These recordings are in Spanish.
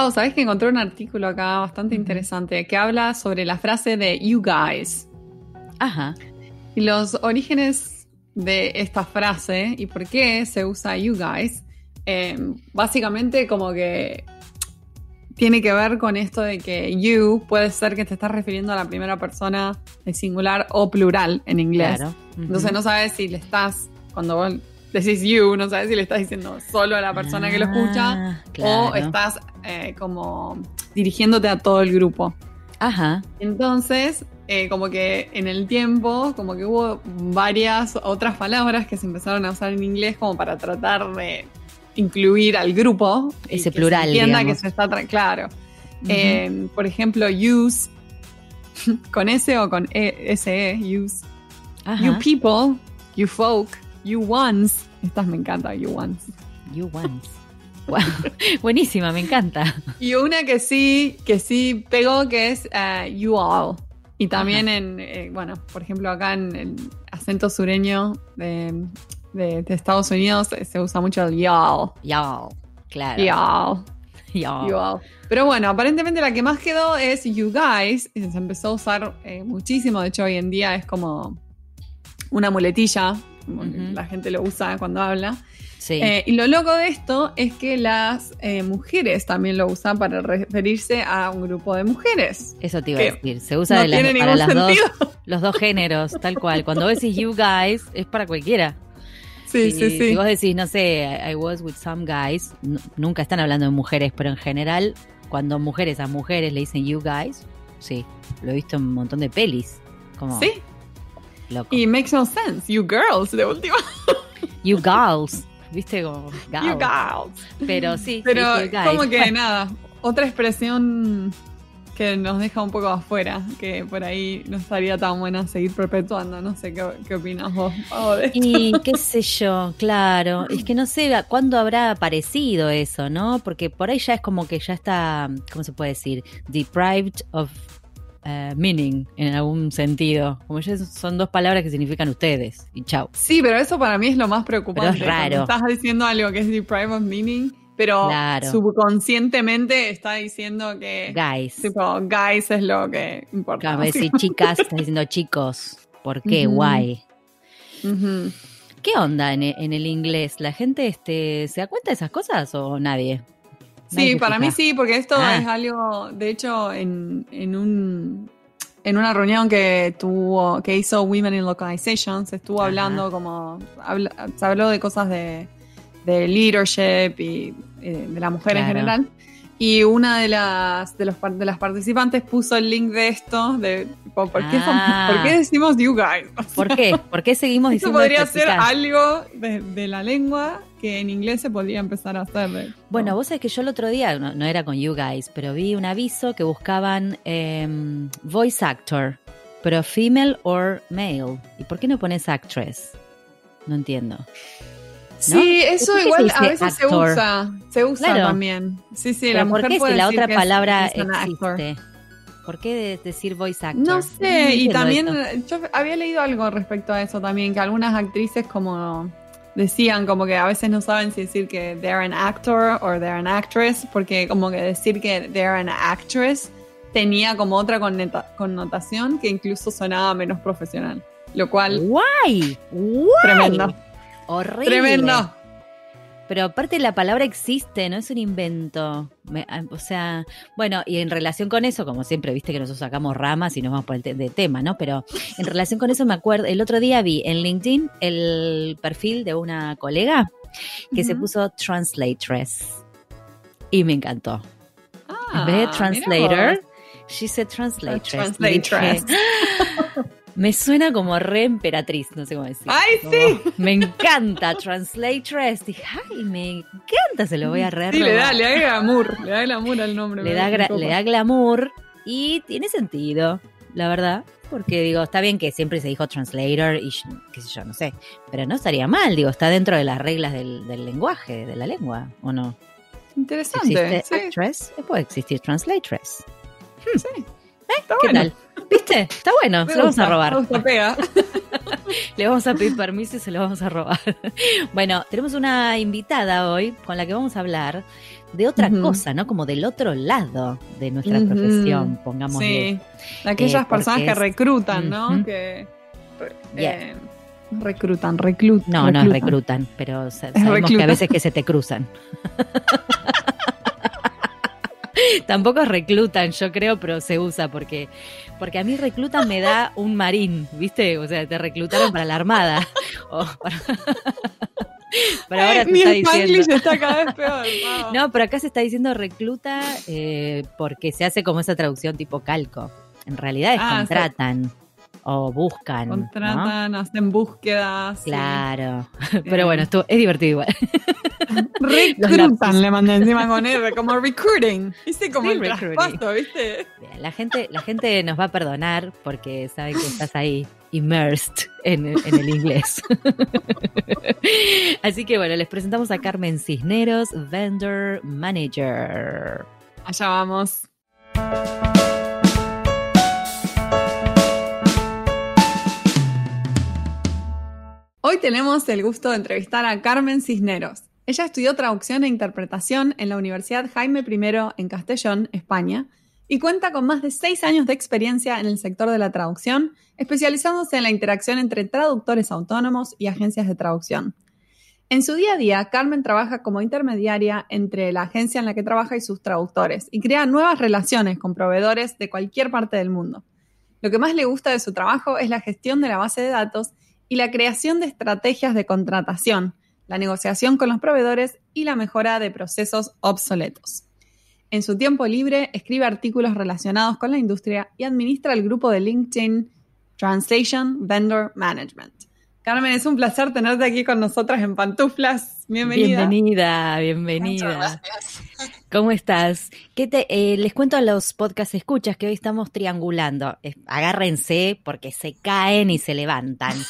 Pau, ¿sabes que encontré un artículo acá bastante interesante que habla sobre la frase de you guys? Ajá. Y los orígenes de esta frase y por qué se usa you guys. eh, básicamente como que tiene que ver con esto de que you puede ser que te estás refiriendo a la primera persona de singular o plural en inglés. Claro. Entonces no sabes si le estás, cuando vos decís you, no sabes si le estás diciendo solo a la persona que lo escucha Ah, o claro. estás eh, como dirigiéndote a todo el grupo. Ajá. Entonces, eh, como que en el tiempo, como que hubo varias otras palabras que se empezaron a usar en inglés como para tratar de incluir al grupo. y Ese que plural, Se entienda digamos. que se está, claro. Eh, por ejemplo, use, con S o con e, SE, use. Ajá. You people, you folk, you ones. Estas me encantan, you ones. You once. Wow. Buenísima, me encanta. Y una que sí, que sí pegó, que es eh, you all. Y también en, eh, bueno, por ejemplo, acá en el acento sureño de, de- de Estados Unidos eh, se usa mucho el y'all. Y'all. Claro. Y'all. Y'all. you all. Pero bueno, aparentemente la que más quedó es you guys. Y se empezó a usar eh, muchísimo. De hecho, hoy en día es como una muletilla. Como que Ujú. La gente lo usa cuando habla. Sí. Eh, y lo loco de esto es que las eh, mujeres también lo usan para referirse a un grupo de mujeres. Eso te iba a decir. Se usa no de tiene para las dos, los dos géneros, tal cual. Cuando vos decís you guys, es para cualquiera. Sí, Si- sí, sí. Si vos decís, no sé, I I was with some guys, nunca están hablando de mujeres, pero en general, cuando mujeres a mujeres le dicen you guys, sí, lo he visto en un montón de pelis. Como Sí, loco. y makes no sense. You girls, de última. You girls, viste como You girls. Pero sí, Pero sí, como que Bueno, nada, otra expresión que nos deja un poco afuera, que por ahí no estaría tan buena seguir perpetuando. No sé qué, qué opinas vos, Pau, de esto. Y qué sé yo, claro. Es que no sé cuándo habrá aparecido eso, ¿no? Porque por ahí ya es como que ya está, ¿cómo se puede decir? Deprived of eh, meaning en algún sentido. Como ya son dos palabras que significan ustedes. Y chau. Sí, pero eso para mí es lo más preocupante. Pero es raro. Estás diciendo algo que es deprived of meaning, pero Claro. subconscientemente está diciendo que Guys. tipo guys es lo que importa. Claro, decir chicas, estás diciendo chicos. ¿Por qué? Ujú. Guay. ¿Qué onda en, en el inglés? ¿La gente este, se da cuenta de esas cosas o nadie? Sí, se para mí sí, porque esto Ah. es algo, de hecho, en, en un en una reunión que tuvo, que hizo Women in Localizations, estuvo Ajá. hablando como, habla- se habló de cosas de, de leadership y eh, de la mujer en general. Y una de las, de, los, de las participantes puso el link de esto, de ¿por, qué, Ah. ¿por qué decimos you guys? ¿Por qué? ¿Por qué seguimos Eso diciendo podría esto, ser chicas? algo de, de la lengua que en inglés se podría empezar a hacer. Bueno, vos sabés que yo el otro día, no, no era con you guys, pero vi un aviso que buscaban em, voice actor, pero female or male. ¿Y por qué no pones actress? No entiendo. Sí, eso ¿Por igual a veces se usa, se usa Claro. también. Sí, sí, la ¿Por mujer qué puede si la decir otra que palabra es an actor. existe? ¿Por qué de- decir voice actor? No sé, y también yo había leído algo respecto a eso también, que algunas actrices como decían como que a veces no saben si decir que they're an actor or they're an actress, porque como que decir que they're an actress tenía como otra connota- connotación que incluso sonaba menos profesional. Lo cual, ¡Guay! ¡Guay! tremendo. Horrible. Tremendo. Pero aparte la palabra existe, no es un invento. Me- ah, o sea, bueno, y en relación con eso, como siempre, viste que nosotros sacamos ramas y nos vamos por el te- de tema, ¿no? Pero en relación con eso me acuerdo, el otro día vi en LinkedIn el perfil de una colega que se puso translatress. Y me encantó. Ah, en vez de translator, she said translatress. Translatress. dije, "Ah, me suena como re emperatriz, no sé cómo decir. ¡Ay, Como, sí! Me encanta, translatress. Dije, ay, me encanta, se lo voy a re Sí, le da, le da glamour, le da glamour al nombre. le da, le da glamour y tiene sentido, la verdad. Porque digo, está bien que siempre se dijo translator y qué sé yo, no sé. Pero no estaría mal, digo, está dentro de las reglas del, del lenguaje, de la lengua, ¿o no? Si Interesante. existe Sí, actress, puede existir translatress. sí. Está ¿Qué bueno. tal? ¿Viste? Está bueno, Me se lo vamos a robar. pega. Le vamos a pedir permiso y se lo vamos a robar. Bueno, tenemos una invitada hoy con la que vamos a hablar de otra cosa, ¿no? Como del otro lado de nuestra profesión, pongamos. Sí, de aquellas Eh, personas que reclutan, ¿no? Ujú. Que re- Yeah. eh, reclutan, reclutan. No, no es reclutan, pero sa- sabemos que reclutan. a veces que se te cruzan. Tampoco reclutan, yo creo, pero se usa porque porque a mí reclutan me da un marín, ¿viste? O sea, te reclutaron para la armada. Para- Pero ahora Ay, mi está diciendo. está cada vez peor. No, pero acá se está diciendo recluta eh, porque se hace como esa traducción tipo calco. En realidad es Ah, contratan o buscan. ¿no? Contratan, hacen búsquedas. Claro. Eh. Pero bueno, esto es divertido igual. Reclutan, le mandé encima con R, como recruiting. Viste como Sí, el recruiting. traspaso, ¿viste? La gente, la gente nos va a perdonar porque saben que estás ahí immersed en, en el inglés. Así que bueno, les presentamos a Carmen Cisneros, Vendor Manager. Allá vamos. Hoy tenemos el gusto de entrevistar a Carmen Cisneros. Ella estudió traducción e interpretación en la Universidad Jaime I en Castellón, España, y cuenta con más de seis años de experiencia en el sector de la traducción, especializándose en la interacción entre traductores autónomos y agencias de traducción. En su día a día, Carmen trabaja como intermediaria entre la agencia en la que trabaja y sus traductores y crea nuevas relaciones con proveedores de cualquier parte del mundo. Lo que más le gusta de su trabajo es la gestión de la base de datos y la creación de estrategias de contratación, la negociación con los proveedores y la mejora de procesos obsoletos. En su tiempo libre, escribe artículos relacionados con la industria y administra el grupo de LinkedIn Translation Vendor Management. Carmen, es un placer tenerte aquí con nosotras en pantuflas. Bienvenida. Bienvenida, bienvenida. ¿Cómo estás? ¿Qué te, eh, les cuento a los podcast escuchas que hoy estamos triangulando. Agárrense porque se caen y se levantan.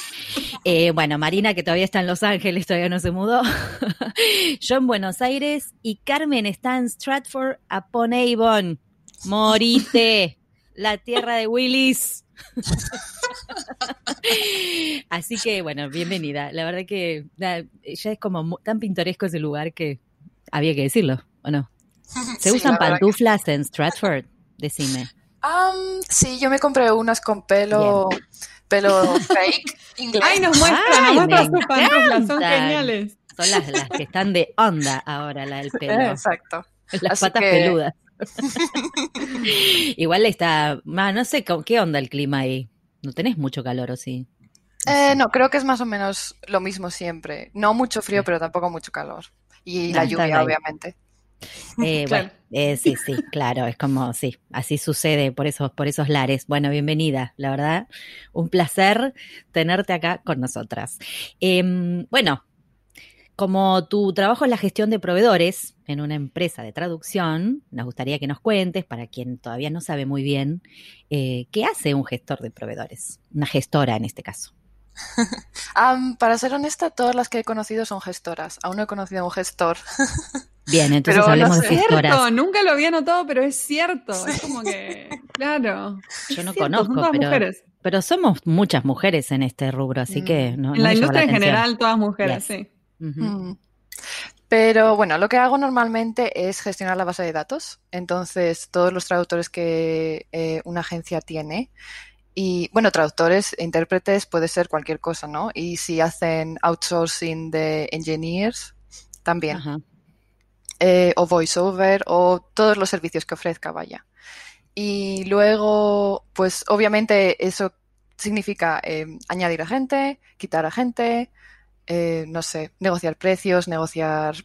Eh, bueno, Marina, que todavía está en Los Ángeles, todavía no se mudó. Yo en Buenos Aires y Carmen está en Stratford upon Avon. Morite, la tierra de Willis. Así que, bueno, bienvenida. La verdad que ya es como tan pintoresco ese lugar que había que decirlo, ¿o no? ¿Se Sí, usan que- pantuflas en Stratford? Decime. Am, sí, yo me compré unas con pelo, pelo fake inglés. Ay, nos muestra, Ay, nos muestra me sus pantuflas, son geniales. Son las, las que están de onda ahora, la del pelo. Exacto. Las Así patas que- peludas. Igual está, ma, no sé con qué onda el clima ahí. No tenés mucho calor, ¿o sí? Eh, no, creo que es más o menos lo mismo siempre. No mucho frío, pero tampoco mucho calor. Y No, la lluvia, ahí. obviamente. Eh, Claro. Bueno, eh, sí, sí, claro, es como, sí, así sucede por esos, por esos lares. Bueno, bienvenida, la verdad, un placer tenerte acá con nosotras. Em, bueno, como tu trabajo es la gestión de proveedores en una empresa de traducción, nos gustaría que nos cuentes, para quien todavía no sabe muy bien, eh, ¿qué hace un gestor de proveedores? Una gestora en este caso. Para ser honesta, todas las que he conocido son gestoras. Aún no he conocido a un gestor. Bien, entonces Pero no hablemos de sé. gestoras. Cierto, nunca lo había notado, pero es cierto. Es como que, claro. Yo no Cierto, conozco, pero, mujeres. pero somos muchas mujeres en este rubro, así Mm. que no, En no la industria en general, todas mujeres, Yes. sí. Mm. Pero bueno, lo que hago normalmente es gestionar la base de datos. Entonces, todos los traductores que eh, una agencia tiene, y bueno, traductores e intérpretes puede ser cualquier cosa, ¿no? Y si hacen outsourcing de engineers, también. Ajá. Eh, o voiceover o todos los servicios que ofrezca, vaya. Y luego, pues obviamente eso significa eh, añadir a gente, quitar a gente, eh, no sé, negociar precios, negociar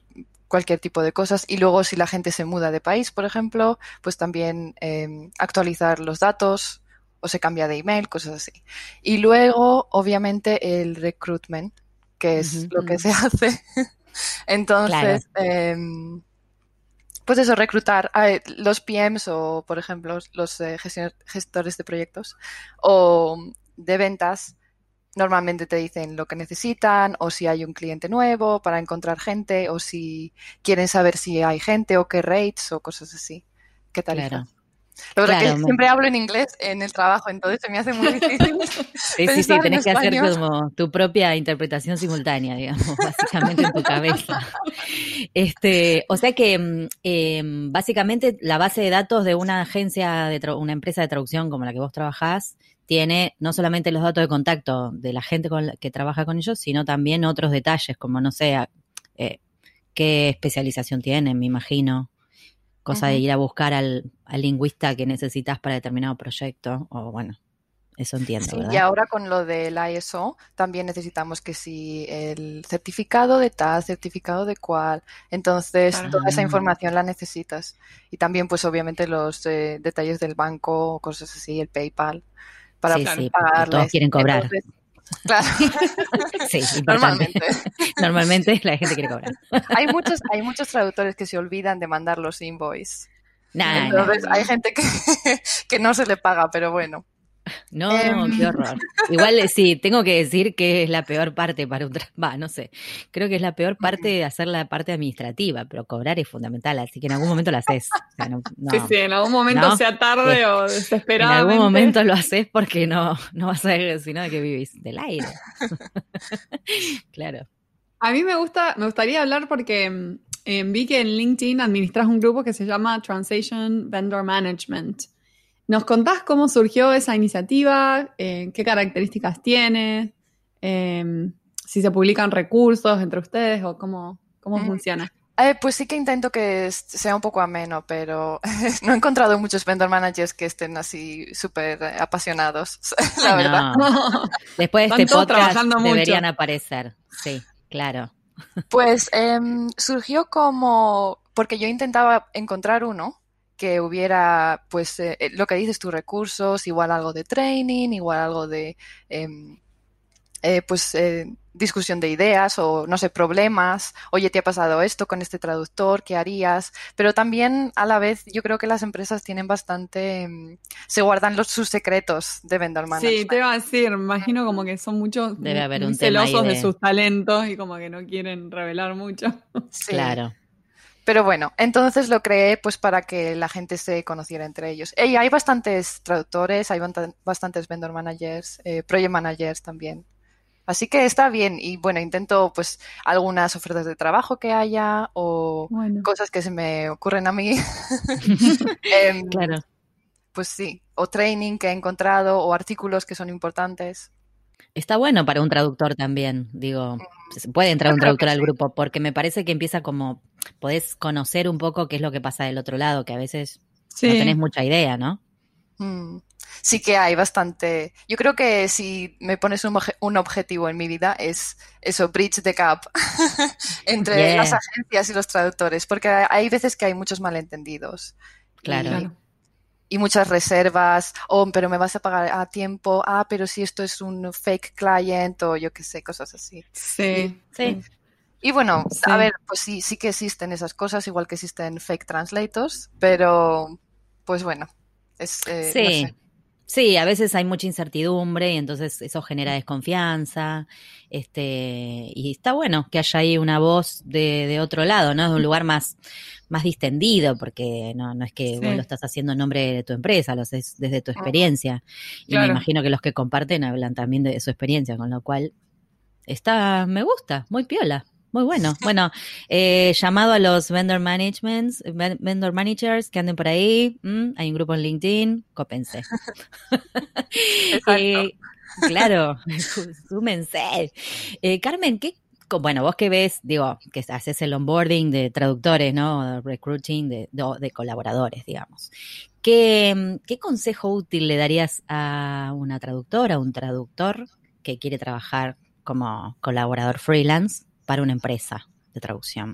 cualquier tipo de cosas. Y luego si la gente se muda de país, por ejemplo, pues también eh, actualizar los datos o se cambia de email, cosas así. Y luego, obviamente, el recruitment, que es lo que se hace. Entonces, em, pues eso, reclutar a eh, los PMs o, por ejemplo, los eh, gestores de proyectos o de ventas. Normalmente te dicen lo que necesitan o si hay un cliente nuevo para encontrar gente o si quieren saber si hay gente o qué rates o cosas así. ¿Qué Claro. La verdad Claro, que me- siempre hablo en inglés en el trabajo, entonces se me hace muy difícil. Sí, sí, sí, tenés que hacer como tu propia interpretación simultánea, digamos, básicamente en tu cabeza. Este, o sea que mm, em, básicamente la base de datos de una agencia, de una empresa de traducción como la que vos trabajás, tiene no solamente los datos de contacto de la gente con la que trabaja con ellos, sino también otros detalles, como no sé, eh, qué especialización tienen, me imagino. Cosa de ir a buscar al, al lingüista que necesitas para determinado proyecto, o bueno, eso entiendo, Sí, ¿verdad? y ahora con lo del ISO también necesitamos que si el certificado de tal, certificado de cual, entonces toda esa Ah. información la necesitas. Y también pues obviamente los eh, detalles del banco, cosas así, el PayPal, para sí, sí, todos quieren cobrar. Entonces, claro, Sí, normalmente. Normalmente la gente quiere cobrar. Hay muchos, hay muchos traductores que se olvidan de mandar los invoices. Nah, nah, Entonces hay gente que, que no se le paga, pero bueno. No, Em. qué horror. Igual eh, sí, tengo que decir que es la peor parte para un trabajo. Va, no sé. Creo que es la peor parte de hacer la parte administrativa, pero cobrar es fundamental, así que en algún momento lo haces. O sea, no- no. Sí, sí, en algún momento No. sea tarde Sí. o En desesperadamente. algún momento lo haces porque no, no vas a ver, sino de que vivís del aire. claro. A mí me gusta, me gustaría hablar porque mm, eh, vi que en LinkedIn administras un grupo que se llama Translation Vendor Management. ¿Nos contás cómo surgió esa iniciativa? Eh, ¿Qué características tiene? Eh, si se publican recursos entre ustedes o cómo, cómo Mm. funciona. Eh, pues sí que intento que sea un poco ameno, pero no he encontrado muchos vendor managers que estén así súper eh, apasionados, la Ah, verdad. no. Después de este podcast trabajando mucho. deberían aparecer. Sí, claro. Pues em, surgió como porque yo intentaba encontrar uno que hubiera, pues, eh, eh, lo que dices tú, recursos, igual algo de training, igual algo de, em, eh, pues, eh, discusión de ideas o, no sé, problemas. Oye, ¿te ha pasado esto con este traductor? ¿Qué harías? Pero también, a la vez, yo creo que las empresas tienen bastante, em, se guardan los, sus secretos de vendor Sí, management. te iba a decir, me imagino como que son muchos Debe haber un celosos de... de- sus talentos y como que no quieren revelar mucho. Sí. Claro. Pero bueno, entonces lo creé pues para que la gente se conociera entre ellos. Y hay bastantes traductores, hay bastantes vendor managers, eh, project managers también. Así que está bien y bueno, intento pues algunas ofertas de trabajo que haya o Bueno. cosas que se me ocurren a mí. Em, Claro. Pues sí, o training que he encontrado o artículos que son importantes. Está bueno para un traductor también, digo, se puede entrar un traductor al grupo porque me parece que empieza como, podés conocer un poco qué es lo que pasa del otro lado, que a veces Sí. no tenés mucha idea, ¿no? Mm, Sí que hay bastante. Yo creo que si me pones un, obje- un objetivo en mi vida es eso, bridge the gap entre Yeah. las agencias y los traductores, porque hay veces que hay muchos malentendidos Claro. Claro. Y muchas reservas. Oh, pero me vas a pagar a tiempo. Ah, pero si esto es un fake client o yo qué sé, cosas así. Sí. Sí. Y bueno, Sí. a ver, pues sí, sí que existen esas cosas, igual que existen fake translators, pero pues bueno, es eh, no Sí. sé. Sí, a veces hay mucha incertidumbre y entonces eso genera desconfianza. Este, y está bueno que haya ahí una voz de, de otro lado, ¿no? De un lugar más, más distendido, porque no, no es que Sí. vos lo estás haciendo en nombre de tu empresa, lo haces desde tu experiencia. Y Claro. me imagino que los que comparten hablan también de su experiencia, con lo cual está, me gusta, muy piola. Muy bueno. Bueno, eh, llamado a los vendor managements, ven- vendor managers que anden por ahí. Hay un grupo en LinkedIn, cópense. Eh, claro, súmense. Eh, Carmen, ¿qué? Bueno, vos que ves, digo, que haces el onboarding de traductores, ¿no? Recruiting de, de, de colaboradores, digamos. ¿Qué, mm, ¿Qué consejo útil le darías a una traductora, a un traductor que quiere trabajar como colaborador freelance para una empresa de traducción?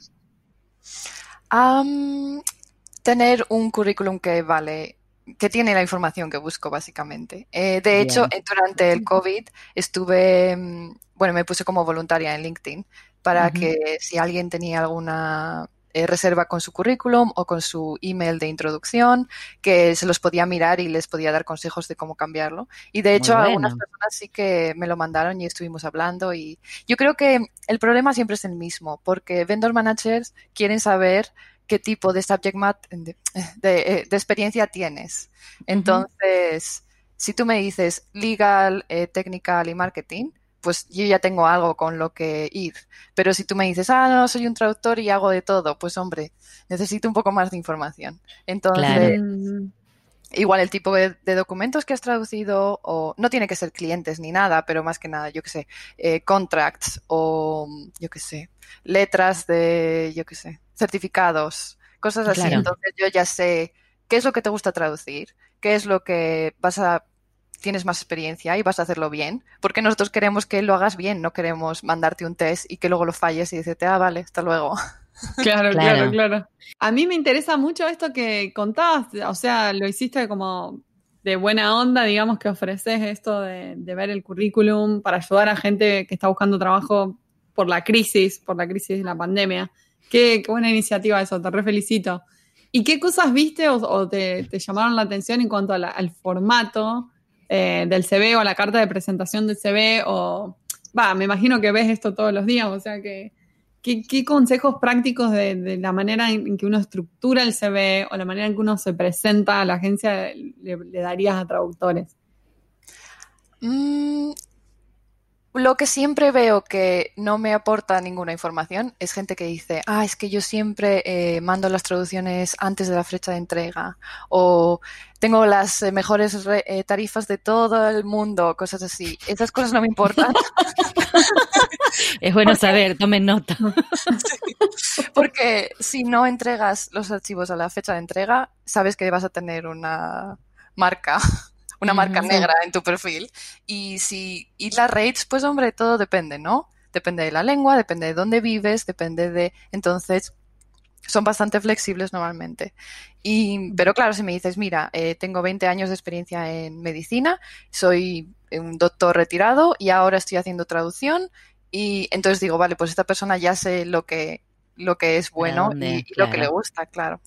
Tener un currículum que vale, que tiene la información que busco, básicamente. Eh, de hecho, Bien. durante el COVID estuve, mm, bueno, me puse como voluntaria en LinkedIn para que si alguien tenía alguna eh, reserva con su currículum o con su email de introducción, que se los podía mirar y les podía dar consejos de cómo cambiarlo. Y de hecho, algunas personas sí que me lo mandaron y estuvimos hablando. Y yo creo que el problema siempre es el mismo, porque vendor managers quieren saber qué tipo de subject matter, de, de, de experiencia tienes. Entonces, si tú me dices legal, eh, technical y marketing, pues yo ya tengo algo con lo que ir. Pero si tú me dices, ah, no, soy un traductor y hago de todo, pues hombre, necesito un poco más de información. Entonces, igual el tipo de, documentos que has traducido, o no tiene que ser clientes ni nada, pero más que nada, yo qué sé, eh, contracts o, yo qué sé, letras de, yo qué sé, certificados, cosas así. Entonces yo ya sé qué es lo que te gusta traducir, qué es lo que vas a tienes más experiencia y vas a hacerlo bien, porque nosotros queremos que lo hagas bien, no queremos mandarte un test y que luego lo falles y decirte, ah, vale, hasta luego. Claro, claro, claro, A mí me interesa mucho esto que contabas, o sea, lo hiciste como de buena onda, digamos, que ofreces esto de, ver el currículum para ayudar a gente que está buscando trabajo por la crisis, por la crisis de la pandemia. Qué, buena iniciativa eso, te re felicito. ¿Y qué cosas viste o, te, llamaron la atención en cuanto al formato eh, del CV o la carta de presentación del CV o, va, me imagino que ves esto todos los días, o sea que, ¿qué, consejos prácticos de, la manera en que uno estructura el CV o la manera en que uno se presenta a la agencia le, darías a traductores? Mm, lo que siempre veo que no me aporta ninguna información es gente que dice, ah, es que yo siempre eh, mando las traducciones antes de la fecha de entrega o tengo las eh, mejores eh, tarifas de todo el mundo, cosas así. Esas cosas no me importan. es bueno saber, tomen nota. Porque si no entregas los archivos a la fecha de entrega, sabes que vas a tener una marca una marca negra en tu perfil. Y si, y las rates, pues hombre, todo depende, ¿no? Depende de la lengua, depende de dónde vives, depende de, entonces, son bastante flexibles normalmente. Y, pero claro, si me dices, mira, eh, tengo 20 años de experiencia en medicina, soy un doctor retirado y ahora estoy haciendo traducción y entonces digo, vale, pues esta persona ya sé lo que, lo que es bueno y, lo que le gusta, claro.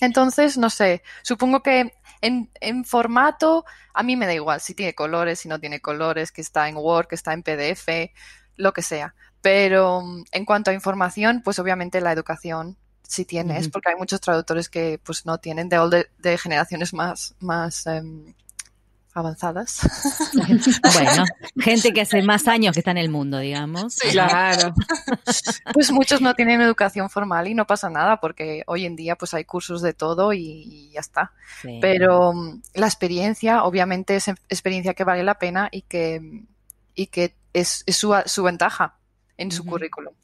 Entonces, no sé, supongo que en, en, formato, a mí me da igual si tiene colores, si no tiene colores, que está en Word, que está en PDF, lo que sea. Pero mm, en cuanto a información, pues obviamente la educación sí tienes, porque hay muchos traductores que pues no tienen de, de, generaciones más, más em, avanzadas. Bueno, gente que hace más años que está en el mundo, digamos. claro. Pues muchos no tienen educación formal y no pasa nada porque hoy en día pues hay cursos de todo y, ya está. Pero mm, la experiencia, obviamente es experiencia que vale la pena y que, y que es, su, su, ventaja en su currículum.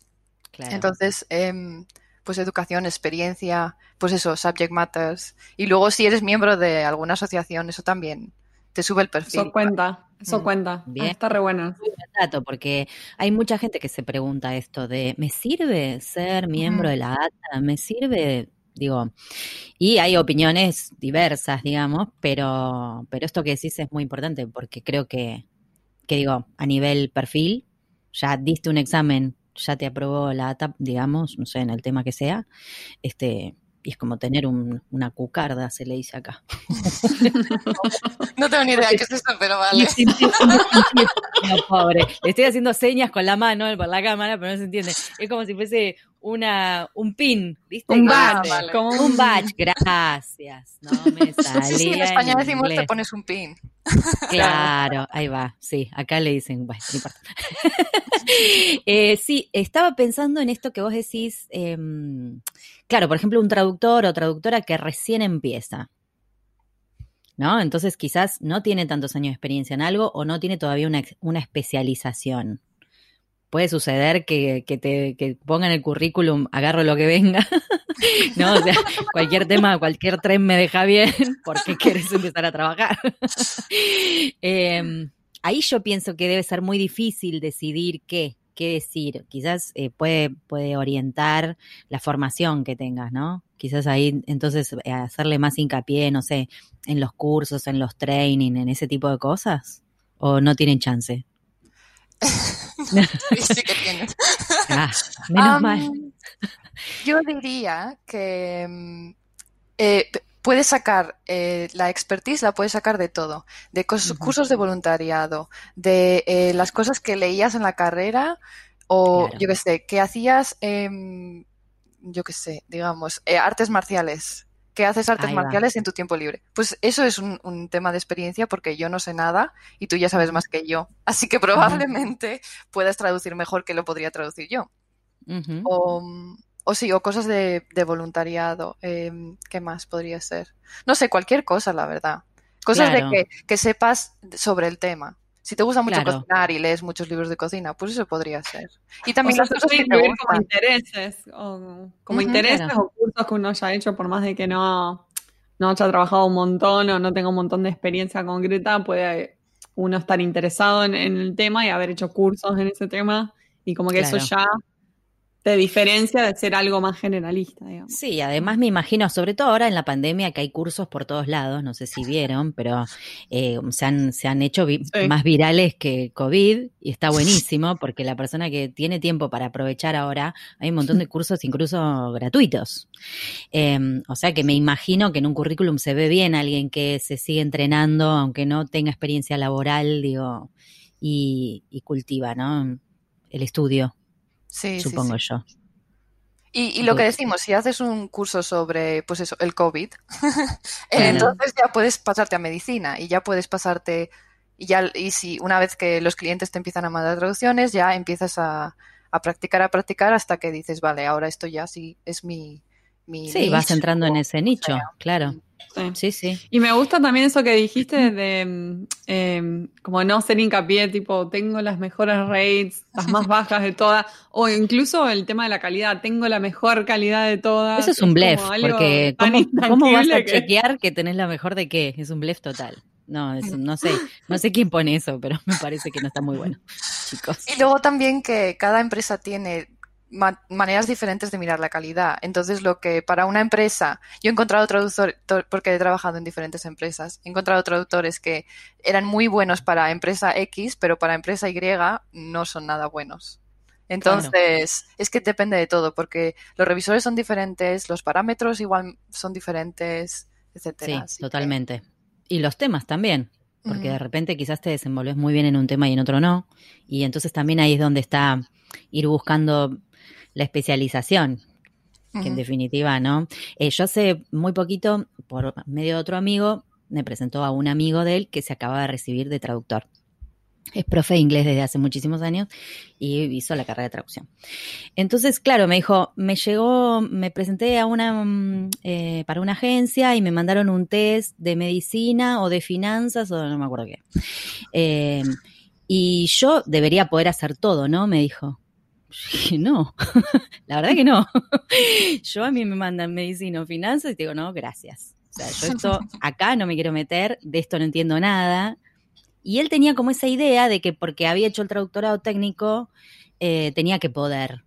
Entonces, em, pues educación, experiencia, pues eso, subject matters. Y luego si eres miembro de alguna asociación, eso también te sube el perfil. Eso cuenta, eso mm, cuenta. Bien. está re bueno. Dato, porque hay mucha gente que se pregunta esto de, ¿me sirve ser miembro de la ATA? ¿Me sirve digo, y hay opiniones diversas, digamos, pero, pero esto que decís es muy importante porque creo que, que digo, a nivel perfil, ya diste un examen, ya te aprobó la ATA, digamos, no sé, en el tema que sea, este, y es como tener una cucarda, se le dice acá. no tengo ni idea qué es esto, pero vale. no, pobre. Le estoy haciendo señas con la mano por la cámara, pero no se entiende. Es como si fuese una, un pin, ¿viste? Un badge. Como un badge, gracias. No me salía. Sí, en España decimos te pones un pin. Claro, ahí va. Sí, acá le dicen, bueno, no importa. eh, sí, estaba pensando en esto que vos decís. Eh, claro, por ejemplo, un traductor o traductora que recién empieza. ¿No? Entonces quizás no tiene tantos años de experiencia en algo o no tiene todavía una, una especialización puede suceder que, que te que pongan el currículum, agarro lo que venga, ¿no? O sea, cualquier tema, cualquier tren me deja bien porque quieres empezar a trabajar. Em, ahí yo pienso que debe ser muy difícil decidir qué, qué decir. Quizás eh, puede, puede orientar la formación que tengas, ¿no? Quizás ahí entonces eh, hacerle más hincapié, no sé, en los cursos, en los training, en ese tipo de cosas, o no tienen chance. sí que tienes. Ah, menos mal. Yo diría que mm, eh, puedes sacar eh, la expertise, la puedes sacar de todo, de cursos de voluntariado, de eh, las cosas que leías en la carrera o yo qué sé, que hacías yo qué sé, digamos, eh, artes marciales. ¿Qué haces artes Ahí va. marciales en tu tiempo libre? Pues eso es un, un tema de experiencia porque yo no sé nada y tú ya sabes más que yo. Así que probablemente puedas traducir mejor que lo podría traducir yo. O, o sí, o cosas de, de voluntariado. eh, ¿Qué más podría ser? No sé, cualquier cosa, la verdad. Cosas Claro. de que, que sepas sobre el tema. Si te gusta mucho Claro. cocinar y lees muchos libros de cocina, pues eso podría ser. Y O también sea, las cosas que te incluir como gustan. intereses, o, como Ujú, intereses claro. o cursos que uno haya hecho, por más de que no, no haya trabajado un montón o no tenga un montón de experiencia concreta, puede uno estar interesado en, en el tema y haber hecho cursos en ese tema, y como que eso ya te diferencia de ser algo más generalista, digamos. Sí, además me imagino, sobre todo ahora en la pandemia, que hay cursos por todos lados, no sé si vieron, pero eh, se, han, se han hecho vi- Sí. más virales que COVID y está buenísimo porque la persona que tiene tiempo para aprovechar ahora, hay un montón de cursos incluso gratuitos. Eh, o sea que me imagino que en un currículum se ve bien alguien que se sigue entrenando, aunque no tenga experiencia laboral, digo, y, y cultiva, ¿no? El estudio, Sí, sí, supongo sí. yo. Y, y lo que decimos, si haces un curso sobre, pues eso, el COVID, entonces ya puedes pasarte a medicina y ya puedes pasarte, y ya, y si una vez que los clientes te empiezan a mandar traducciones, ya empiezas a, a practicar, a practicar hasta que dices, vale, ahora esto ya sí es mi, mi Sí, vas entrando en ese nicho, sea. claro. Sí. Sí, sí. Y me gusta también eso que dijiste de mm, em, como no ser hincapié, tipo, tengo las mejores rates, las más bajas de todas, o incluso el tema de la calidad, tengo la mejor calidad de todas. Eso es un blef, como algo porque ¿cómo, cómo vas a que- chequear que tenés la mejor de qué? Es un blef total. No, es- no sé, no sé quién pone eso, pero me parece que no está muy bueno, chicos. Y luego también que cada empresa tiene ma- maneras diferentes de mirar la calidad. Entonces, lo que para una empresa, yo he encontrado traductores, porque he trabajado en diferentes empresas, he encontrado traductores que eran muy buenos para empresa X, pero para empresa Y no son nada buenos. Entonces, es que depende de todo, porque los revisores son diferentes, los parámetros igual son diferentes, etcétera. Sí, que- totalmente. Y los temas también, porque de repente quizás te desenvolves muy bien en un tema y en otro no, y entonces también ahí es donde está ir buscando la especialización, que en definitiva, ¿no? Eh, yo hace muy poquito, por medio de otro amigo, me presentó a un amigo de él que se acaba de recibir de traductor. Es profe de inglés desde hace muchísimos años y hizo la carrera de traducción. Entonces, claro, me dijo, me llegó, me presenté a una mm, eh, para una agencia y me mandaron un test de medicina o de finanzas o no me acuerdo qué. Eh, y yo debería poder hacer todo, ¿no? Me dijo. No, la verdad que no. Yo a mí me mandan medicina o finanzas y te digo, no, gracias. O sea, yo esto acá no me quiero meter, de esto no entiendo nada. Y él tenía como esa idea de que porque había hecho el traductorado técnico, eh, tenía que poder.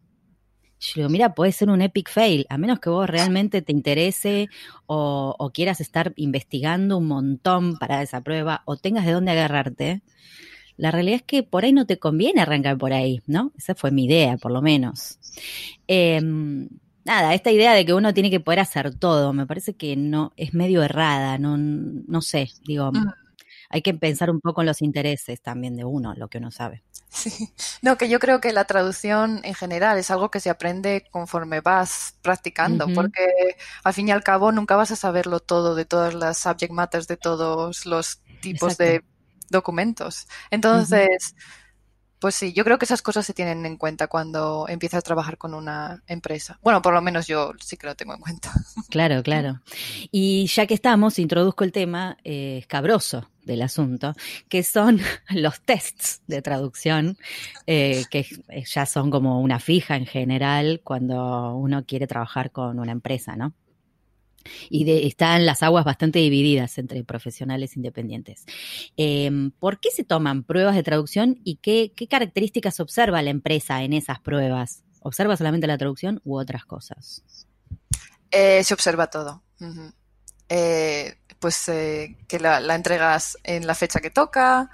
Yo le digo, mira, puede ser un epic fail, a menos que vos realmente te interese o, o quieras estar investigando un montón para esa prueba o tengas de dónde agarrarte. La realidad es que por ahí no te conviene arrancar por ahí, ¿no? Esa fue mi idea, por lo menos. Eh, nada, esta idea de que uno tiene que poder hacer todo, me parece que no es medio errada, no, no sé, digo, Mm. hay que pensar un poco en los intereses también de uno, lo que uno sabe. Sí. No, que yo creo que la traducción en general es algo que se aprende conforme vas practicando, porque al fin y al cabo nunca vas a saberlo todo de todas las subject matters, de todos los tipos Exacto. de documentos. Entonces, pues sí, yo creo que esas cosas se tienen en cuenta cuando empiezas a trabajar con una empresa. Bueno, por lo menos yo sí que lo tengo en cuenta. Claro, claro. Y ya que estamos, introduzco el tema eh, escabroso del asunto, que son los tests de traducción, eh, que ya son como una fija en general cuando uno quiere trabajar con una empresa, ¿no? Y de- están las aguas bastante divididas entre profesionales independientes. Eh, ¿Por qué se toman pruebas de traducción y qué, qué características observa la empresa en esas pruebas? ¿Observa solamente la traducción u otras cosas? Eh, se observa todo. Eh, pues eh, que la, la entregas en la fecha que toca,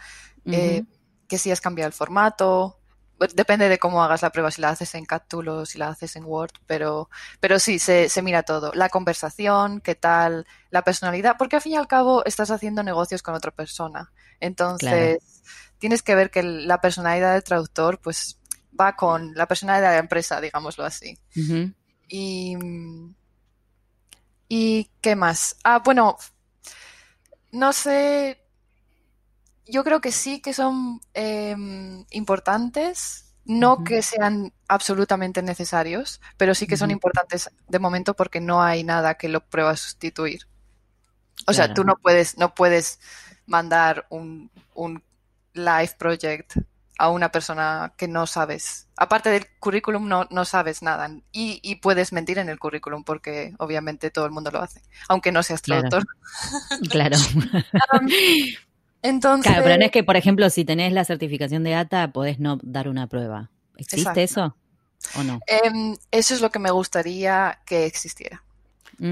eh, que si has cambiado el formato. Pues Depende de cómo hagas la prueba, si la haces en CATTOOL o si la haces en Word, pero, pero sí, se, se mira todo. La conversación, qué tal, la personalidad, porque al fin y al cabo estás haciendo negocios con otra persona. Entonces, tienes que ver que la personalidad del traductor, pues, va con la personalidad de la empresa, digámoslo así. Y, ¿Y qué más? Ah, bueno, no sé, yo creo que sí que son em, importantes, no que sean absolutamente necesarios, pero sí que son importantes de momento porque no hay nada que lo prueba a sustituir. O sea, tú no puedes, no puedes mandar un, un live project a una persona que no sabes. Aparte del currículum, no, no sabes nada. Y, y puedes mentir en el currículum porque obviamente todo el mundo lo hace, aunque no seas Claro. traductor. Claro. Um, entonces, Claro, pero no es que, por ejemplo, si tenés la certificación de ATA, podés no dar una prueba. ¿Existe Exacto. eso o no? em, eso es lo que me gustaría que existiera.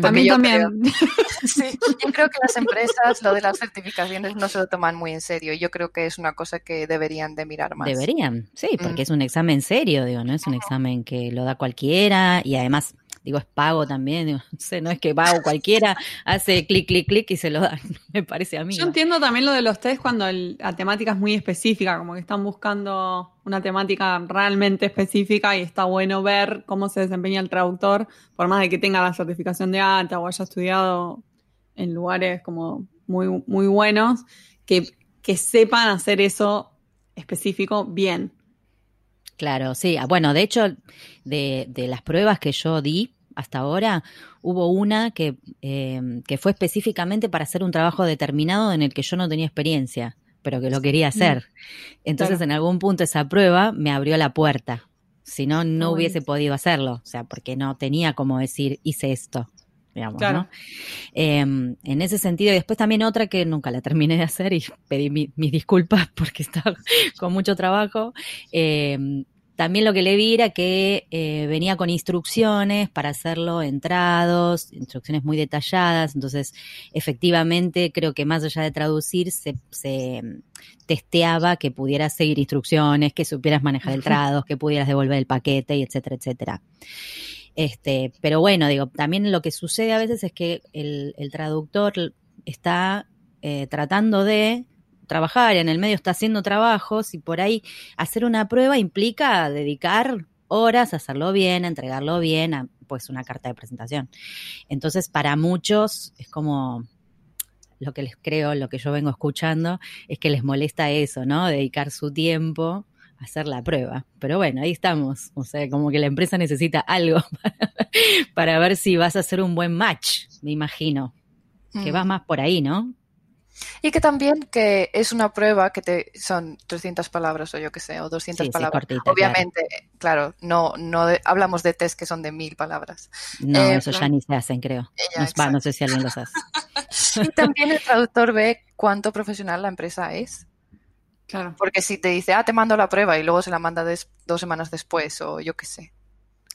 A mí yo también. Sí, yo creo que las empresas lo de las certificaciones no se lo toman muy en serio. Yo creo que es una cosa que deberían de mirar más. Deberían, sí, porque Mm. es un examen serio, digo, no es un examen que lo da cualquiera y además, digo, es pago también, digo, no sé, no es que pago cualquiera, hace clic, clic, clic y se lo dan, me parece a mí. Yo entiendo también lo de los test cuando el- la temática es muy específica, como que están buscando una temática realmente específica y está bueno ver cómo se desempeña el traductor, por más de que tenga la certificación de alta o haya estudiado en lugares como muy, muy buenos, que, que sepan hacer eso específico bien. Claro, sí. Ah, Bueno, de hecho, de, de las pruebas que yo di hasta ahora, hubo una que, eh, que fue específicamente para hacer un trabajo determinado en el que yo no tenía experiencia, pero que lo quería hacer. Entonces, claro. en algún punto esa prueba me abrió la puerta. Si no, no hubiese podido hacerlo. O sea, porque no tenía como decir, hice esto. Digamos, Claro. ¿no? Eh, en ese sentido, y después también otra que nunca la terminé de hacer y pedí mi- mis disculpas porque estaba con mucho trabajo. Eh, también lo que le vi era que eh, venía con instrucciones para hacerlo entrados, instrucciones muy detalladas, entonces efectivamente creo que más allá de traducir se, se mm, testeaba que pudieras seguir instrucciones, que supieras manejar el trados, que pudieras devolver el paquete y etcétera, etcétera. Este, pero bueno, digo, también lo que sucede a veces es que el, traductor está eh, tratando de trabajar, en el medio está haciendo trabajos y por ahí hacer una prueba implica dedicar horas a hacerlo bien, entregarlo bien, a pues una carta de presentación. Entonces, para muchos es como lo que les creo, lo que yo vengo escuchando, es que les molesta eso, ¿no? Dedicar su tiempo hacer la prueba. Pero bueno, ahí estamos. O sea, como que la empresa necesita algo para, para ver si vas a hacer un buen match, me imagino. Que Mm. va más por ahí, ¿no? Y que también que es una prueba que te son 300 palabras o yo qué sé, o 200 Sí, sí, palabras. cortita, claro. Obviamente, claro, no, no de- hablamos de test que son de mil palabras. No, Eh, eso ya ni se hacen, creo. Ya, No, va, no sé si alguien los hace. Y también el traductor ve cuánto profesional la empresa es. Claro. Porque si te dice, ah, te mando la prueba y luego se la manda des- dos semanas después, o yo qué sé.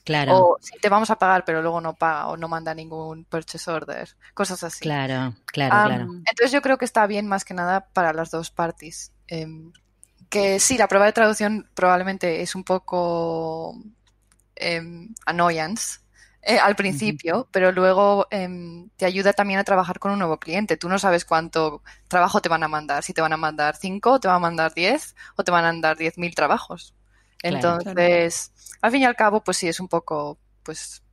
Claro, O si te vamos a pagar, pero luego no paga o no manda ningún purchase order. Cosas así. claro, claro, claro. Entonces yo creo que está bien más que nada para las dos partes. Em, que sí, la prueba de traducción probablemente es un poco em, annoyance eh, al principio, pero luego em, te ayuda también a trabajar con un nuevo cliente. Tú no sabes cuánto trabajo te van a mandar, si te van a mandar cinco, te van a mandar diez o te van a mandar diez mil trabajos. Claro. Entonces, al fin y al cabo, pues sí, es un poco, pues,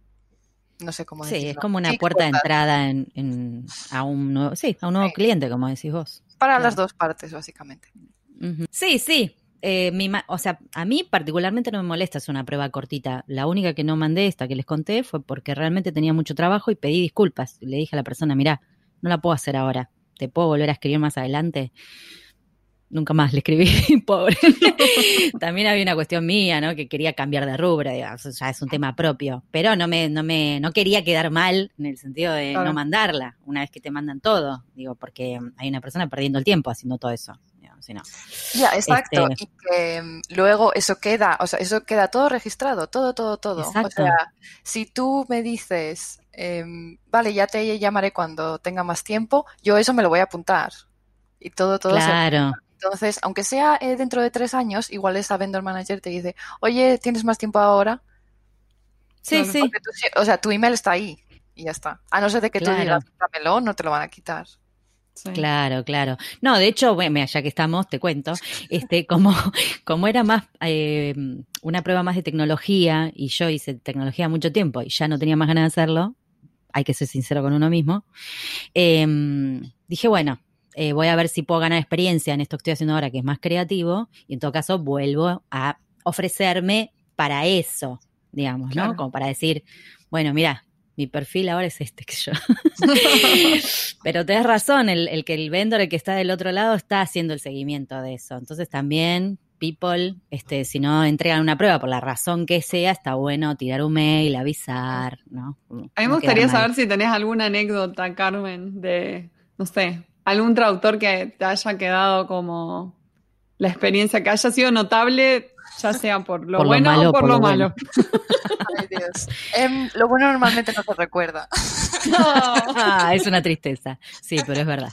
no sé cómo Sí, es decirlo. como una Sí, puerta de entrada en, en- a un nuevo, sí, a un nuevo Sí. cliente, como decís vos. Para Claro. las dos partes, básicamente. Sí, sí. Eh, mi o sea, a mí particularmente no me molesta hacer una prueba cortita. La única que no mandé, esta que les conté, fue porque realmente tenía mucho trabajo y pedí disculpas. Le dije a la persona, mira, no la puedo hacer ahora. ¿Te puedo volver a escribir más adelante? Nunca más le escribí, pobre. También había una cuestión mía, ¿no? Que quería cambiar de rubro, digamos, ya es un tema propio. Pero no me, no me, no quería quedar mal en el sentido de Claro. no mandarla, una vez que te mandan todo. Digo, porque hay una persona perdiendo el tiempo haciendo todo eso. Digamos, si no. Ya, exacto. Este- Y que mm, luego eso queda, o sea, eso queda todo registrado, todo, todo, todo. O sea, si tú me dices, em, vale, ya te llamaré cuando tenga más tiempo, yo eso me lo voy a apuntar. Y todo, todo se Claro, Entonces, aunque sea eh, dentro de tres años, igual esa vendor manager te dice, oye, ¿tienes más tiempo ahora? sí, tú sí- o sea, tu email está ahí y ya está. A no ser de que Claro. tú digas, dámelo, no te lo van a quitar. Sí. Claro, claro. No, de hecho, bueno, ya que estamos, te cuento, este, como, como era más eh, una prueba más de tecnología, y yo hice tecnología mucho tiempo y ya no tenía más ganas de hacerlo, hay que ser sincero con uno mismo, em, dije, bueno, eh, voy a ver si puedo ganar experiencia en esto que estoy haciendo ahora, que es más creativo, y en todo caso vuelvo a ofrecerme para eso, digamos, Claro. ¿no? Como para decir, bueno, mira, mi perfil ahora es este que yo. Pero tenés razón, el, el que el vendor, el que está del otro lado, está haciendo el seguimiento de eso. Entonces también, people, este, si no entregan una prueba por la razón que sea, está bueno tirar un mail, avisar, ¿no? A mí me gustaría saber si tenés alguna anécdota, Carmen, de, no sé, algún traductor que te haya quedado como la experiencia que haya sido notable, ya sea por lo Por lo bueno malo o por, por lo, lo bueno. malo. Ay, Dios. Em, lo bueno normalmente no se recuerda. Ah, es una tristeza. Sí, pero es verdad.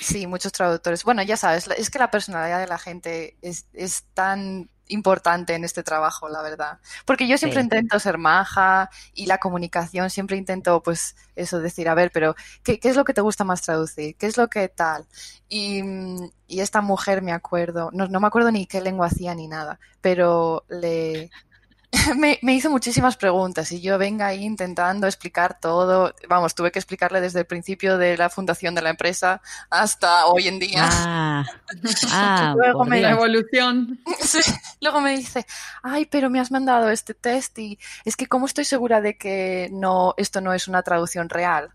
Sí, muchos traductores. Bueno, ya sabes, es que la personalidad de la gente es, es tan importante en este trabajo, la verdad. Porque yo siempre Sí. intento ser maja y la comunicación, siempre intento, pues, eso, decir, a ver, pero, ¿qué, qué es lo que te gusta más traducir? ¿Qué es lo que tal? Y, y esta mujer, me acuerdo, no, no me acuerdo ni qué lengua hacía ni nada, pero le, me, me hizo muchísimas preguntas y yo venga ahí intentando explicar todo. Vamos, tuve que explicarle desde el principio de la fundación de la empresa hasta hoy en día. Ah, ah, Luego por me- La Dios. evolución. Sí. Luego me dice, ay, pero me has mandado este test y es que ¿cómo estoy segura de que no, esto no es una traducción real?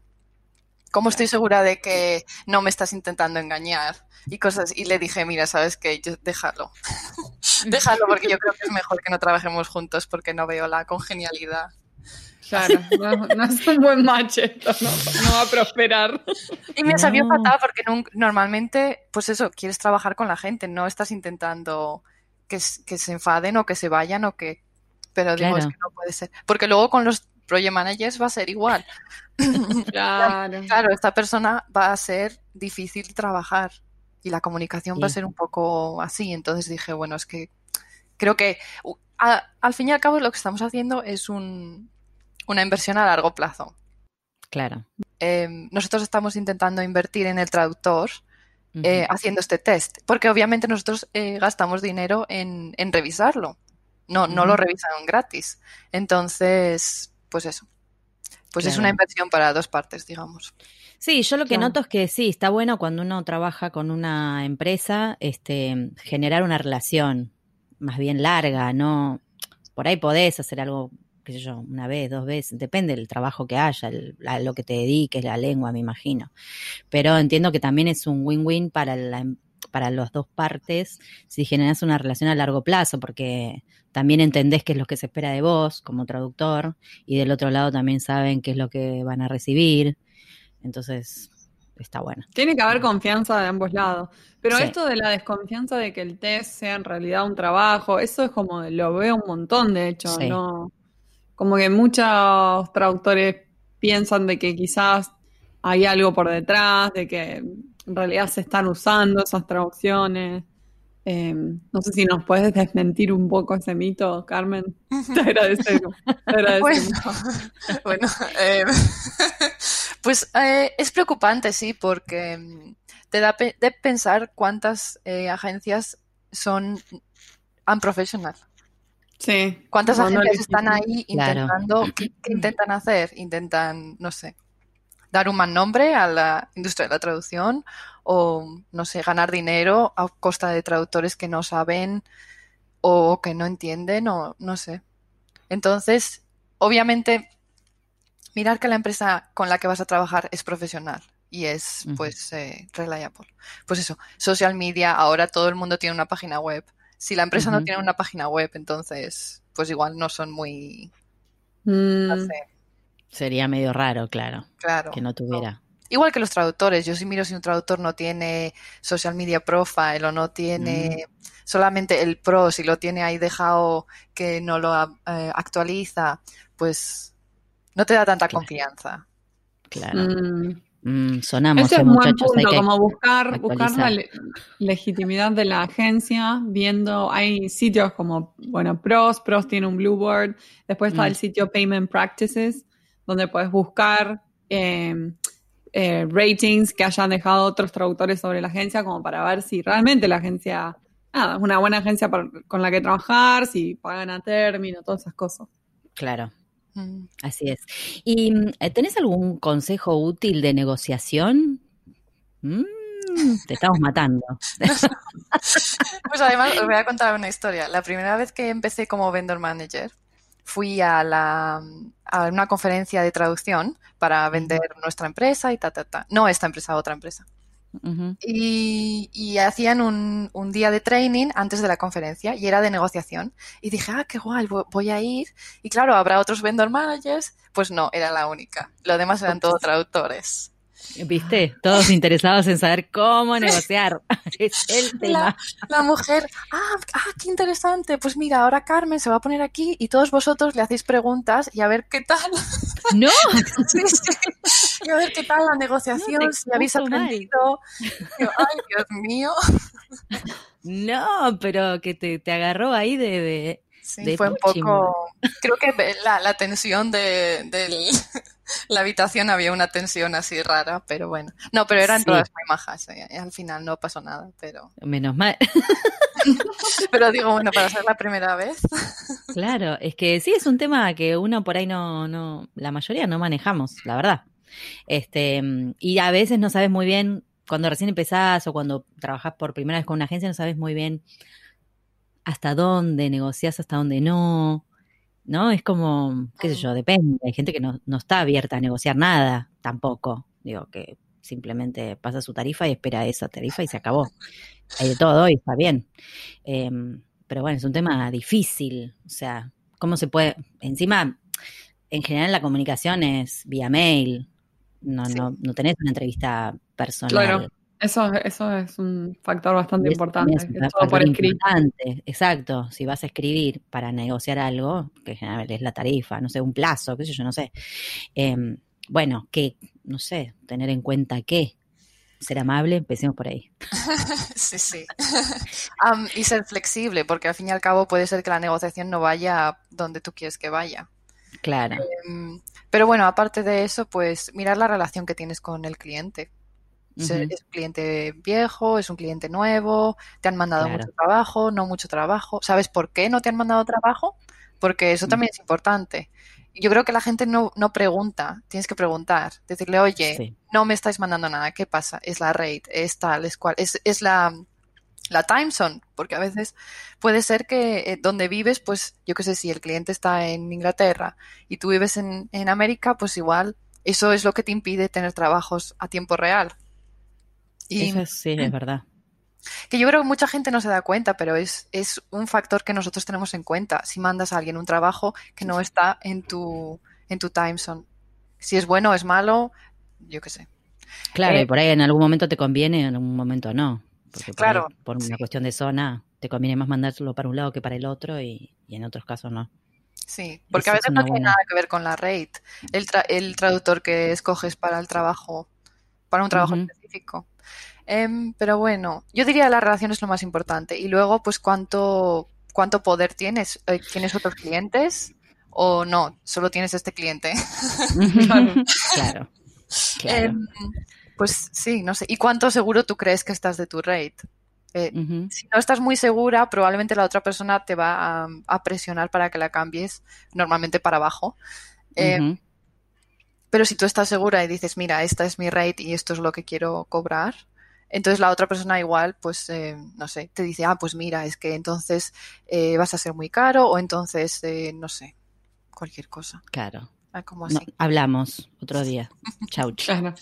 ¿Cómo estoy segura de que no me estás intentando engañar? Y cosas, y le dije, mira, ¿sabes qué? Yo, déjalo. déjalo porque yo creo que es mejor que no trabajemos juntos porque no veo la congenialidad. Claro, no, no es un buen match esto, no, no va a prosperar. Y me salió No. fatal porque nun- normalmente, pues eso, quieres trabajar con la gente, no estás intentando que, que se enfaden o que se vayan o que... Pero digo, es Claro. que no puede ser. Porque luego con los project managers va a ser igual. Claro. Claro, esta persona va a ser difícil trabajar y la comunicación va a ser un poco así. Entonces dije, bueno, es que creo que a- al fin y al cabo lo que estamos haciendo es un- una inversión a largo plazo. Claro. Eh, nosotros estamos intentando invertir en el traductor eh, haciendo este test, porque obviamente nosotros eh, gastamos dinero en, en revisarlo, no, no lo revisan gratis. Entonces, pues eso, pues es una inversión para dos partes, digamos. Sí, yo lo que Claro. noto es que sí, está bueno cuando uno trabaja con una empresa, este, generar una relación más bien larga, ¿no? Por ahí podés hacer algo, qué sé yo, una vez, dos veces, depende del trabajo que haya, el- a lo que te dediques, la lengua, me imagino. Pero entiendo que también es un win-win para la, em- para las dos partes si generas una relación a largo plazo, porque también entendés qué es lo que se espera de vos como traductor y del otro lado también saben qué es lo que van a recibir. Entonces, está bueno. Tiene que haber confianza de ambos lados. Pero Sí. esto de la desconfianza de que el test sea en realidad un trabajo, eso es como, lo veo un montón, de hecho, Sí. ¿no? Como que muchos traductores piensan de que quizás hay algo por detrás, de que en realidad se están usando esas traducciones. Eh, no sé si nos puedes desmentir un poco ese mito, Carmen. Te agradecemos. Te agradecemos. Bueno, bueno, eh, pues eh, es preocupante, sí, porque mm, te da pe- de pensar cuántas eh, agencias son unprofessional. Sí. ¿Cuántas no, no agencias están ahí Claro. intentando, ¿qué, qué intentan hacer? Intentan, no sé, dar un mal nombre a la industria de la traducción o, no sé, ganar dinero a costa de traductores que no saben o que no entienden o no sé. Entonces, obviamente, mirar que la empresa con la que vas a trabajar es profesional y es, pues, eh, reliable. Pues eso, social media, ahora todo el mundo tiene una página web. Si la empresa no tiene una página web, entonces, pues igual no son muy, no Mm, sé, Sería medio raro, claro, claro. que no tuviera. Igual que los traductores, yo sí miro si un traductor no tiene social media profile o no tiene solamente el pro, si lo tiene ahí dejado que no lo eh, actualiza, pues no te da tanta Claro. confianza. Claro. mm. Mm, sonamos, Ese es un buen punto, que- como buscar, buscar la le- legitimidad de la agencia, viendo, hay sitios como, bueno, Pros, Pros tiene un Blueboard, después está Mm. el sitio Payment Practices, donde puedes buscar eh, eh, ratings que hayan dejado otros traductores sobre la agencia, como para ver si realmente la agencia, nada, es una buena agencia para- con la que trabajar, si pagan a término, todas esas cosas. Claro, Mm. así es. ¿Y eh, tenés algún consejo útil de negociación? Mm, te estamos matando. Pues además os voy a contar una historia. La primera vez que empecé como vendor manager, fui a, la, a una conferencia de traducción para vender nuestra empresa y ta, ta, ta. No esta empresa, otra empresa. Y, y hacían un, un día de training antes de la conferencia y era de negociación. Y dije, ah, qué guay, vo- voy a ir. Y claro, habrá otros vendor managers. Pues no, era la única. Los demás eran todos traductores. ¿Viste? Todos interesados en saber cómo negociar. Es el tema. La, la mujer, ah, ah, qué interesante. Pues mira, ahora Carmen se va a poner aquí y todos vosotros le hacéis preguntas y a ver qué tal. No, Sí, sí. Y a ver qué tal la negociación, No si habéis aprendido. Yo, Ay, Dios mío. no, pero que te, te agarró ahí de, de- Sí, De fue un poco. Creo que la, la tensión de, la habitación había una tensión así rara, pero bueno. No, pero eran Sí. todas muy majas. eh, Al final no pasó nada, pero. Menos mal. Pero digo, bueno, para ser la primera vez. Claro, es que sí es un tema que uno por ahí no, no, la mayoría no manejamos, la verdad. Este, y a veces no sabes muy bien, cuando recién empezás o cuando trabajás por primera vez con una agencia, no sabes muy bien hasta dónde negociás, hasta dónde no. ¿No? Es como, qué sé yo, depende. Hay gente que no, no está abierta a negociar nada, tampoco. Digo, que simplemente pasa su tarifa y espera esa tarifa y se acabó. Hay de todo y está bien. Em, pero bueno, es un tema difícil. O sea, ¿cómo se puede? Encima, en general la comunicación es vía mail. No, Sí. no, no tenés una entrevista personal. Claro. Eso, eso es un factor bastante importante, es un por importante. Exacto. Si vas a escribir para negociar algo, que en general es la tarifa, no sé, un plazo, qué sé yo, no sé. Em, bueno, que, no sé, tener en cuenta que ser amable, empecemos por ahí. Sí, sí. Am, y ser flexible, porque al fin y al cabo puede ser que la negociación no vaya donde tú quieres que vaya. Claro. Em, Pero bueno, aparte de eso, pues mirar la relación que tienes con el cliente. Es un cliente viejo, es un cliente nuevo, te han mandado Claro. mucho trabajo, no mucho trabajo. ¿Sabes por qué no te han mandado trabajo? Porque eso Mm. también es importante. Yo creo que la gente no, no pregunta, tienes que preguntar, decirle, oye, Sí. no me estáis mandando nada, ¿qué pasa? Es la rate, es tal, es cual, es, es la, la time zone, porque a veces puede ser que eh, donde vives, pues yo qué sé, si el cliente está en Inglaterra y tú vives en, en América, pues igual eso es lo que te impide tener trabajos a tiempo real. Y Eso es- sí, es verdad. que yo creo que mucha gente no se da cuenta, pero es, es un factor que nosotros tenemos en cuenta. Si mandas a alguien un trabajo que no está en tu, en tu time zone. Si es bueno o es malo, yo qué sé. Claro, Eh, y por ahí en algún momento te conviene, en algún momento no. Porque por, Claro, ahí, por una sí. cuestión de zona, te conviene más mandárselo para un lado que para el otro y, y en otros casos no. Sí, porque Eso a es veces no tiene nada que ver con la rate, el, tra- el traductor que escoges para el trabajo, para un trabajo específico. Em, pero bueno, yo diría la relación es lo más importante. Y luego, pues, cuánto, cuánto poder tienes. Eh, ¿Tienes otros clientes? O no, solo tienes este cliente. Claro. claro. Claro. Em, pues sí, no sé. ¿Y cuánto seguro tú crees que estás de tu rate? Eh, si no estás muy segura, probablemente la otra persona te va a, a presionar para que la cambies, normalmente para abajo. Eh. Pero si tú estás segura y dices, mira, esta es mi rate y esto es lo que quiero cobrar, entonces la otra persona igual, pues, eh, no sé, te dice, ah, pues mira, es que entonces eh, vas a ser muy caro o entonces, eh, no sé, cualquier cosa. Claro. Ah, Como No, así. hablamos otro día. Chau. Claro.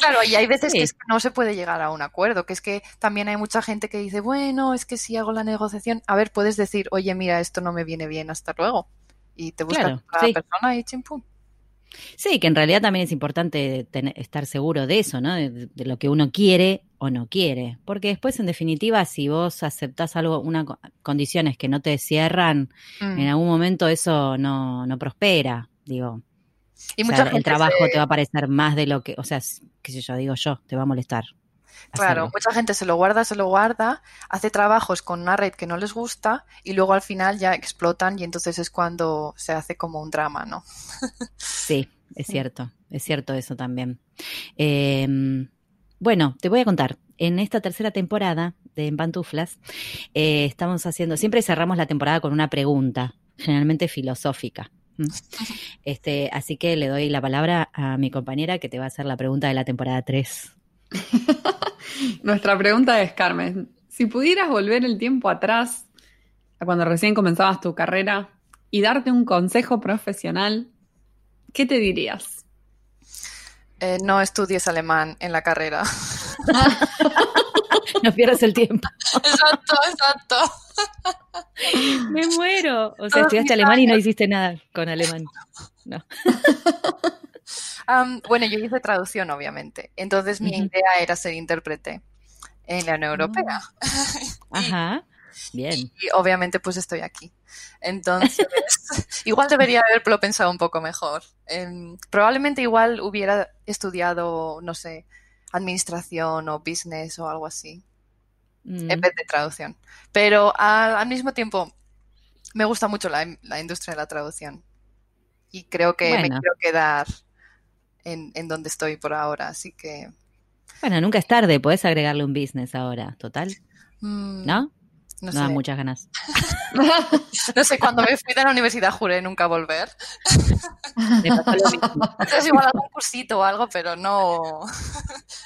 Claro, y hay veces Sí. que, es que no se puede llegar a un acuerdo, que es que también hay mucha gente que dice, bueno, es que si hago la negociación, a ver, puedes decir, oye, mira, esto no me viene bien, hasta luego. Y te buscas Claro, a la sí. persona y chimpum. Sí, que en realidad también es importante tener- estar seguro de eso, ¿no? De, de lo que uno quiere o no quiere. Porque después, en definitiva, si vos aceptás algo, unas condiciones que no te cierran, Mm. en algún momento eso no, no prospera. Digo, Y o sea, el trabajo se- te va a parecer más de lo que, o sea, qué sé yo, digo yo, te va a molestar. Claro, hacerlo. mucha gente se lo guarda, se lo guarda, hace trabajos con una red que no les gusta y luego al final ya explotan y entonces es cuando se hace como un drama, ¿no? Sí, es cierto, es cierto eso también. Eh, bueno, te voy a contar. En esta tercera temporada de En Pantuflas, eh, estamos haciendo, siempre cerramos la temporada con una pregunta, generalmente filosófica. Este, así que le doy la palabra a mi compañera que te va a hacer la pregunta de la temporada 3. Nuestra pregunta es, Carmen, si pudieras volver el tiempo atrás, a cuando recién comenzabas tu carrera, y darte un consejo profesional, ¿qué te dirías? Eh, no estudies alemán en la carrera. No pierdas el tiempo. exacto, exacto. Me muero. O sea, estudiaste alemán y no hiciste nada con alemán. No. Bueno, yo hice traducción, obviamente. Entonces mi idea era ser intérprete en la Unión Europea. Ajá. Bien. Y obviamente pues estoy aquí. Entonces, igual debería haberlo pensado un poco mejor. Em, probablemente igual hubiera estudiado, no sé, administración o business o algo así, Mm. en vez de traducción. Pero al, al mismo tiempo, me gusta mucho la, la industria de la traducción. Y creo que me quiero quedar en, en donde estoy por ahora. Así que... Bueno, nunca es tarde, podés agregarle un business ahora, total, mm, ¿no? No No da muchas ganas. No sé, cuando me fui de la universidad juré nunca volver. Entonces igual algún cursito o algo, pero no...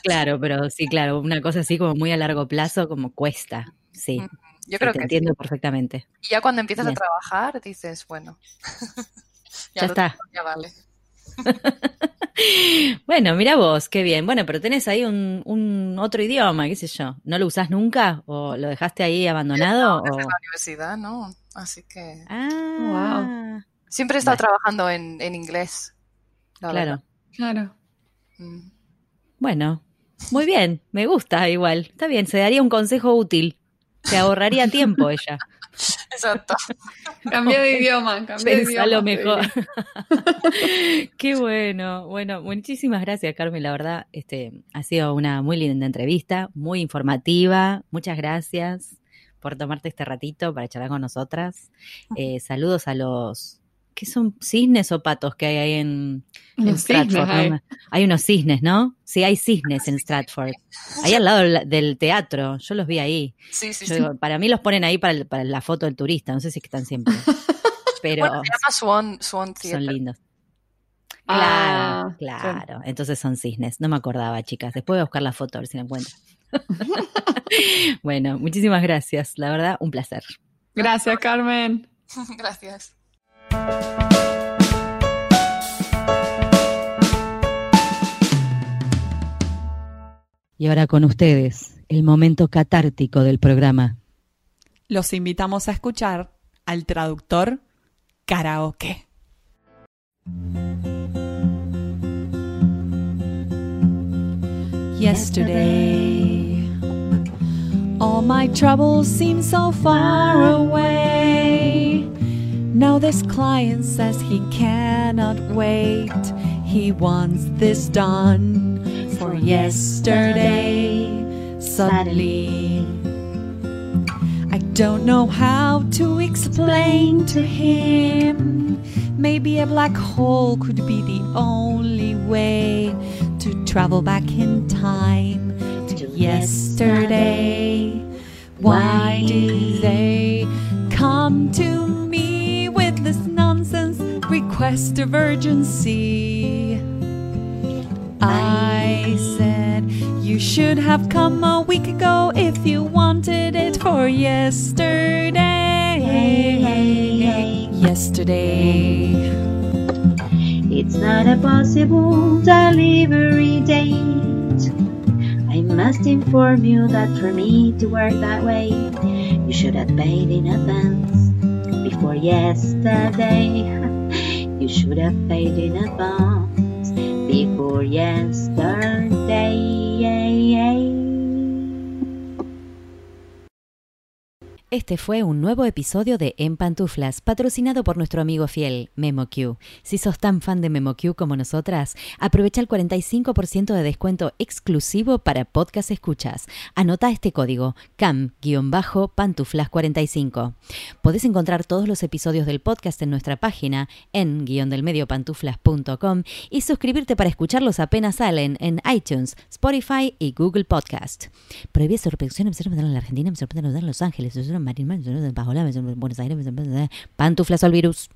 Claro, pero sí, claro, una cosa así como muy a largo plazo, como cuesta. Sí, Yo sí, creo te que sí. entiendo perfectamente. Y ya cuando empiezas Bien. a trabajar dices, bueno, Ya está. tengo, ya vale. Bueno, mira vos, qué bien. Bueno, pero tenés ahí un, un otro idioma, qué sé yo. ¿No lo usás nunca? ¿O lo dejaste ahí abandonado? Desde o... la universidad, ¿no? Así que Ah, siempre he estado Bueno. trabajando en, en inglés. la claro. verdad. Claro. Mm. Bueno, muy bien, me gusta igual. Está bien, se daría un consejo útil. Se ahorraría tiempo ella. Exacto. Cambié de idioma, cambié de idioma. Pensalo te mejor. Qué bueno. Bueno, muchísimas gracias, Carmen. La verdad, este, ha sido una muy linda entrevista, muy informativa. Muchas gracias por tomarte este ratito para charlar con nosotras. Eh, saludos a los. ¿Qué son cisnes o patos que hay ahí en, en Stratford? hay. No me- hay unos cisnes, ¿no? Sí, hay cisnes en Stratford. Ahí al lado del, teatro. Yo los vi ahí. Sí, sí, Yo sí. para mí los ponen ahí para, el- para la foto del turista. No sé si es que están siempre. Pero Bueno, se llama Swan, Swan son lindos. Ah, Claro, claro. Entonces son cisnes. No me acordaba, chicas. Después voy a buscar la foto a ver si la encuentro. bueno, muchísimas gracias. La verdad, un placer. Gracias, Carmen. Gracias. Y ahora con ustedes, el momento catártico del programa. Los invitamos a escuchar al traductor karaoke. Yesterday, all my troubles seem so far away. Now this client says he cannot wait. He wants this done for yesterday. Suddenly, I don't know how to explain to him. Maybe a black hole could be the only way to travel back in time to yesterday. Why do they come to of urgency? I said you should have come a week ago if you wanted it for yesterday. Yesterday. It's not a possible delivery date. I must inform you that for me to work that way, you should have paid in advance. Before yesterday, you should have paid in advance. Before yesterday. Este fue un nuevo episodio de En Pantuflas, patrocinado por nuestro amigo fiel, MemoQ. Si sos tan fan de MemoQ como nosotras, aprovecha el 45% de descuento exclusivo para podcast escuchas. Anota este código, CAM-pantuflas45. Podés encontrar todos los episodios del podcast en nuestra página en guiondelmediopantuflas.com y suscribirte para escucharlos apenas salen en iTunes, Spotify y Google Podcast. Prohibí sorpresión, en la Argentina, me en Los Ángeles, Marín, Buenos Aires, Pantuflas al virus.